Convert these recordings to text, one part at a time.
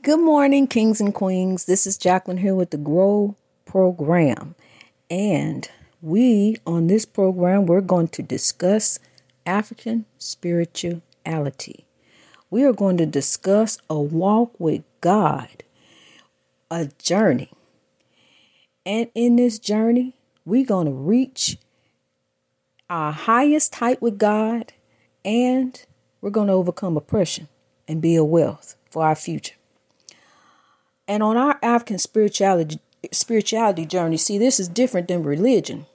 Good morning, kings and queens. This is Jacqueline here with the Grow Program. And we, on this program, we're going to discuss African spirituality. We are going to discuss a walk with God, a journey. And in this journey, we're going to reach our highest height with God and we're going to overcome oppression and build wealth for our future. And on our African spirituality spirituality journey, see this is different than religion.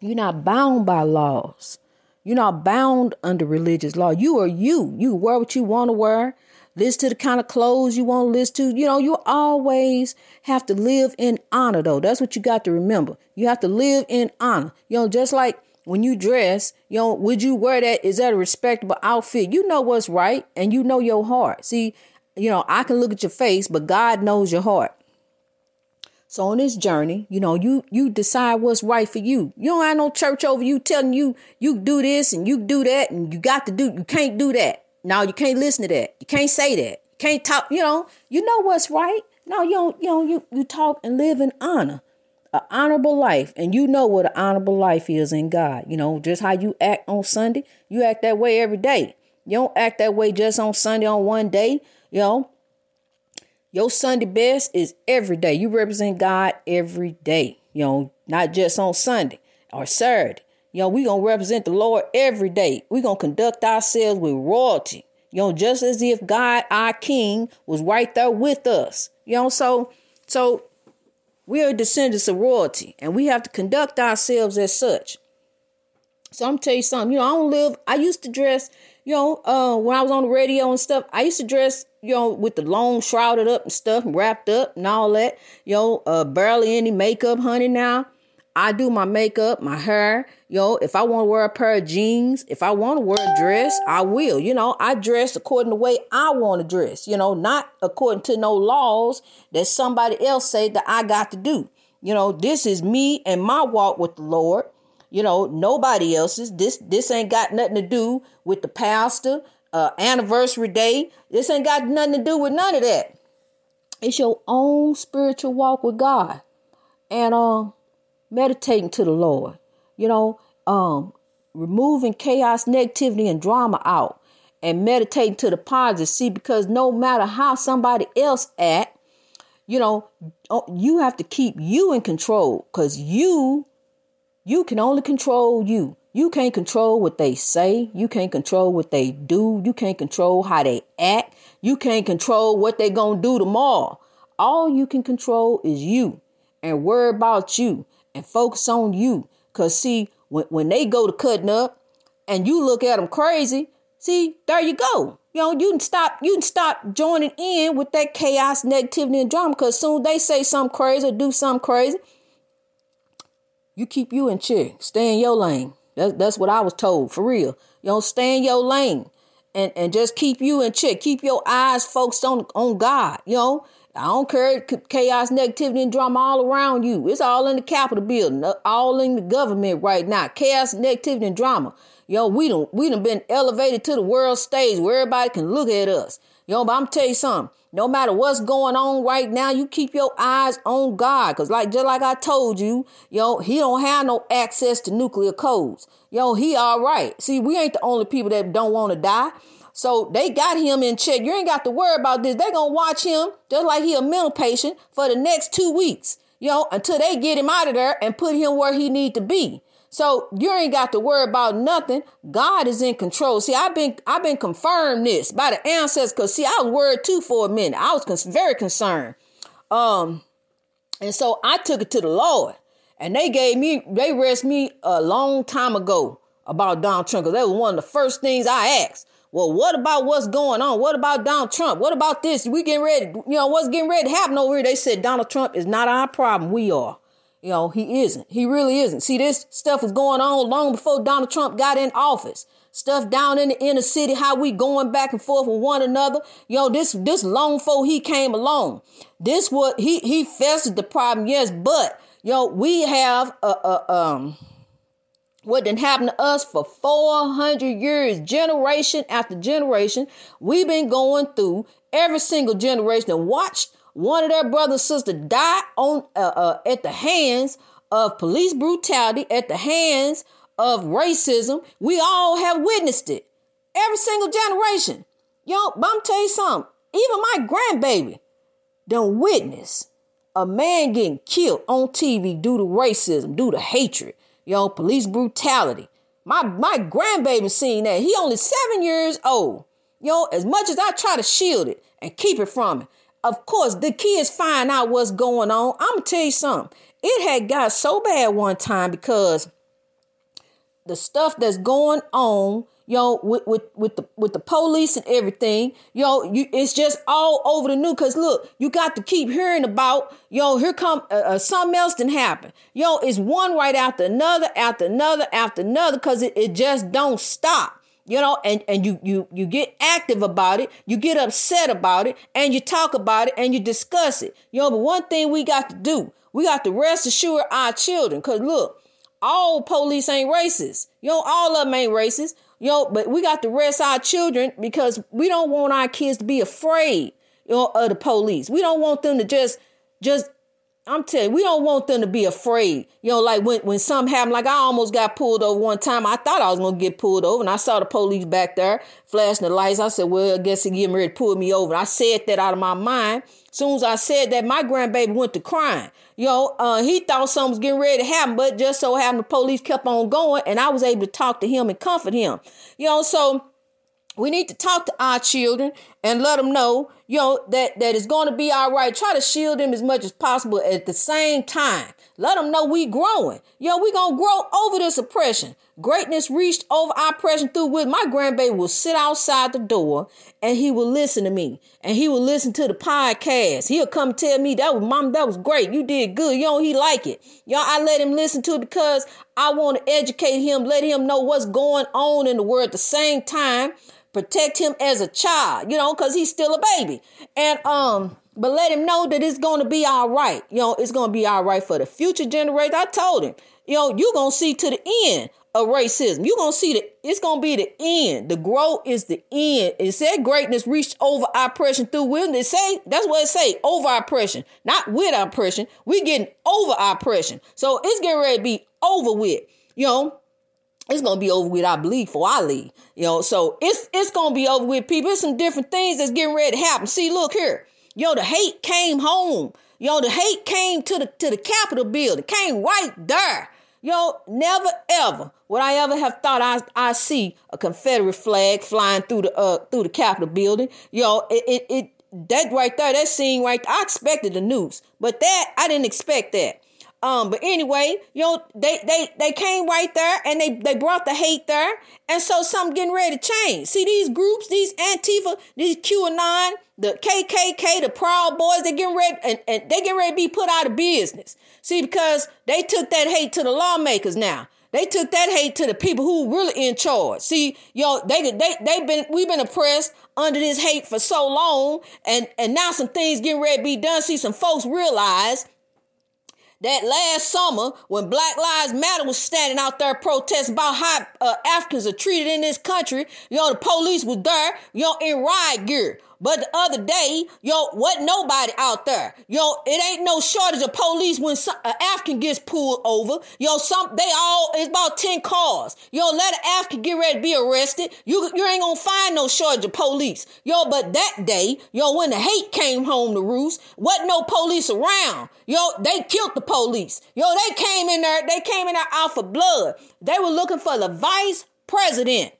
You're not bound by laws. You're not bound under religious law. You are you. You wear what you want to wear. Listen to the kind of clothes you want to listen to. You know, you always have to live in honor, though. That's what you got to remember. You have to live in honor. You know, just like when you dress, you know, would you wear that? Is that a respectable outfit? You know what's right and you know your heart. See, you know, I can look at your face, but God knows your heart. So on this journey, you know, you you decide what's right for you. You don't have no church over you telling you you do this and you do that and you got to do you can't do that. No, you can't listen to that. You can't say that. You can't talk, you know, you know what's right. No, you don't, you know, you, you talk and live in honor. An honorable life. And you know what an honorable life is in God. You know, just how you act on Sunday, you act that way every day. You don't act that way just on Sunday on one day. You know, your Sunday best is every day. You represent God every day. You know, not just on Sunday or Saturday. You know, we gonna represent the Lord every day. we gonna conduct ourselves with royalty. You know, just as if God, our King, was right there with us. You know, so so we are descendants of royalty, and we have to conduct ourselves as such. So I'm tell you something. You know, I don't live. I used to dress you know, uh, when I was on the radio and stuff, I used to dress, you know, with the long shrouded up and stuff wrapped up and all that. You know, uh, barely any makeup, honey. Now I do my makeup, my hair. You know, if I want to wear a pair of jeans, if I want to wear a dress, I will. You know, I dress according to the way I want to dress. You know, not according to no laws that somebody else say that I got to do. You know, this is me and my walk with the Lord you know, nobody else's. This this ain't got nothing to do with the pastor, uh, anniversary day. This ain't got nothing to do with none of that. It's your own spiritual walk with God, and uh, meditating to the Lord. You know, um, removing chaos, negativity, and drama out, and meditating to the positive. See, because no matter how somebody else act, you know, you have to keep you in control, cause you you can only control you. You can't control what they say. You can't control what they do. You can't control how they act. You can't control what they going to do tomorrow. All you can control is you and worry about you and focus on you. Because, see, when, when they go to cutting up and you look at them crazy, see, there you go. You know, you can stop, you can stop joining in with that chaos, negativity, and drama. Because soon they say something crazy or do something crazy, you keep you in check. Stay in your lane. That's that's what I was told for real. You know, stay in your lane and and just keep you in check. Keep your eyes focused on on God. You know, I don't care chaos, negativity, and drama all around you. It's all in the Capitol building, uh, all in the government right now. Chaos, negativity, and drama. Know, we don't we done been elevated to the world stage where everybody can look at us. You know, but I'm tell you something. No matter what's going on right now, you keep your eyes on God. Cause like just like I told you, yo, he don't have no access to nuclear codes. Yo, he all right. See, we ain't the only people that don't want to die. So they got him in check. You ain't got to worry about this. They gonna watch him just like he a mental patient for the next two weeks. Know, until they get him out of there and put him where he need to be. So you ain't got to worry about nothing. God is in control. See, I've been I've been confirmed this by the ancestors. Cause see, I was worried too for a minute. I was very concerned. Um, and so I took it to the Lord, and they gave me they rest me a long time ago about Donald Trump. Cause that was one of the first things I asked. Well, what about what's going on? What about Donald Trump? What about this? We getting ready, you know, what's getting ready to happen over here? They said Donald Trump is not our problem. We are. You know, he isn't. He really isn't. See, this stuff was going on long before Donald Trump got in office. Stuff down in the inner city, how we going back and forth with one another. Yo, this this long before he came along. This what he he festered the problem, yes, but yo, we have a, a um what didn't happen to us for 400 years, generation after generation. We've been going through every single generation and watched one of their brothers sister die on uh, uh, at the hands of police brutality, at the hands of racism. We all have witnessed it. Every single generation. Yo, but I'm tell you something. Even my grandbaby don't witness a man getting killed on TV due to racism, due to hatred, yo, police brutality. My my grandbaby seen that. He only seven years old. Yo, as much as I try to shield it and keep it from it, of course, the kids find out what's going on. I'm gonna tell you something. It had got so bad one time because the stuff that's going on yo, with, with, with the with the police and everything, yo, you it's just all over the news. Cause look, you got to keep hearing about, yo, here come uh, uh, something else didn't happen. Yo, it's one right after another, after another, after another, cause it, it just don't stop. You know, and, and you you you get active about it, you get upset about it, and you talk about it and you discuss it. You know, but one thing we got to do, we got to rest assure our children, cause look, all police ain't racist. You know, all of them ain't racist. Yo, but we got to rest our children because we don't want our kids to be afraid you know, of the police. We don't want them to just, just, I'm telling you, we don't want them to be afraid. You know, like when, when something happened, like I almost got pulled over one time. I thought I was going to get pulled over and I saw the police back there flashing the lights. I said, well, I guess they're getting ready to pull me over. I said that out of my mind. As Soon as I said that, my grandbaby went to crying. You know, uh, he thought something was getting ready to happen, but just so happened the police kept on going, and I was able to talk to him and comfort him. You know, so we need to talk to our children and let them know, you know, that, that it's going to be all right. Try to shield them as much as possible at the same time. Let them know we growing. Yo, we to grow over this oppression. Greatness reached over oppression through with my grandbaby will sit outside the door and he will listen to me and he will listen to the podcast. He'll come tell me that was mom, that was great. You did good. Yo, he like it. Y'all, I let him listen to it because I want to educate him, let him know what's going on in the world at the same time protect him as a child, you know, because he's still a baby. And um, but let him know that it's gonna be all right. You know, it's gonna be all right for the future generation. I told him, you know, you're gonna see to the end of racism. You're gonna see that it's gonna be the end. The growth is the end. It said greatness reached over oppression through wisdom. Say that's what it say, over oppression, not with oppression. We getting over oppression. So it's getting ready to be over with. You know, it's gonna be over with, I believe, before I leave. You know, so it's it's gonna be over with, people. There's some different things that's getting ready to happen. See, look here. Yo, the hate came home. Yo, the hate came to the to the Capitol building, came right there. Yo, never ever would I ever have thought I I see a Confederate flag flying through the uh through the Capitol building. Yo, it it, it that right there, that scene right I expected the news, but that I didn't expect that. Um, but anyway, you know, they they they came right there and they they brought the hate there, and so something getting ready to change. See these groups, these Antifa, these QAnon, the KKK, the Proud Boys, they getting ready and, and they getting ready to be put out of business. See, because they took that hate to the lawmakers now. They took that hate to the people who really in charge. See, yo, they they they been we've been oppressed under this hate for so long, and and now some things getting ready to be done. See, some folks realize that last summer when Black Lives Matter was standing out there protesting about how uh, Africans are treated in this country, you know, the police was there, you know, in riot gear. But the other day, yo, wasn't nobody out there. Yo, it ain't no shortage of police when some, an African gets pulled over. Yo, some they all it's about ten cars. Yo, let an African get ready to be arrested. You you ain't gonna find no shortage of police. Yo, but that day, yo, when the hate came home to roost, wasn't no police around. Yo, they killed the police. Yo, they came in there. They came in there out for blood. They were looking for the vice president.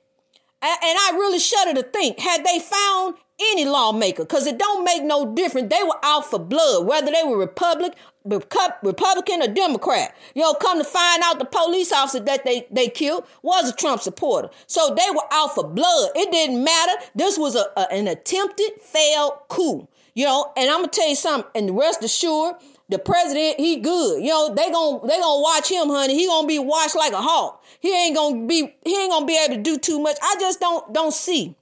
And I really shudder to think, had they found any lawmaker because it don't make no difference. They were out for blood, whether they were Republic, Republican or Democrat. You know, come to find out the police officer that they, they killed was a Trump supporter. So they were out for blood. It didn't matter. This was a, a an attempted failed coup. You know, and I'm gonna tell you something, and rest assured, the president, he good. You know, they gon' they gonna watch him, honey. He gonna be watched like a hawk. He ain't gonna be he ain't gonna be able to do too much. I just don't don't see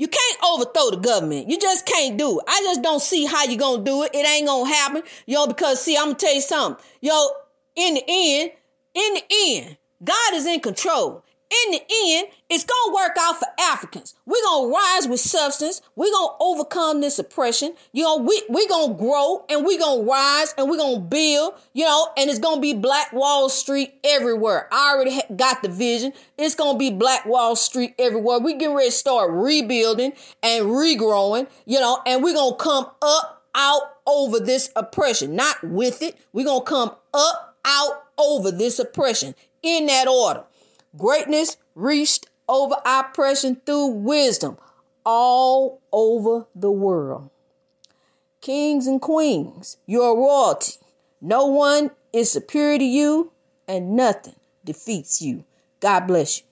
you can't overthrow the government. You just can't do it. I just don't see how you're gonna do it. It ain't gonna happen. Yo, because see, I'm gonna tell you something. Yo, in the end, in the end, God is in control in the end, it's gonna work out for Africans. We're gonna rise with substance. We're gonna overcome this oppression. You know, we we gonna grow and we're gonna rise and we're gonna build. You know, and it's gonna be Black Wall Street everywhere. I already got the vision. It's gonna be Black Wall Street everywhere. We getting ready to start rebuilding and regrowing. You know, and we're gonna come up out over this oppression, not with it. We're gonna come up out over this oppression in that order. Greatness reached over oppression through wisdom all over the world. Kings and queens, your royalty. No one is superior to you, and nothing defeats you. God bless you.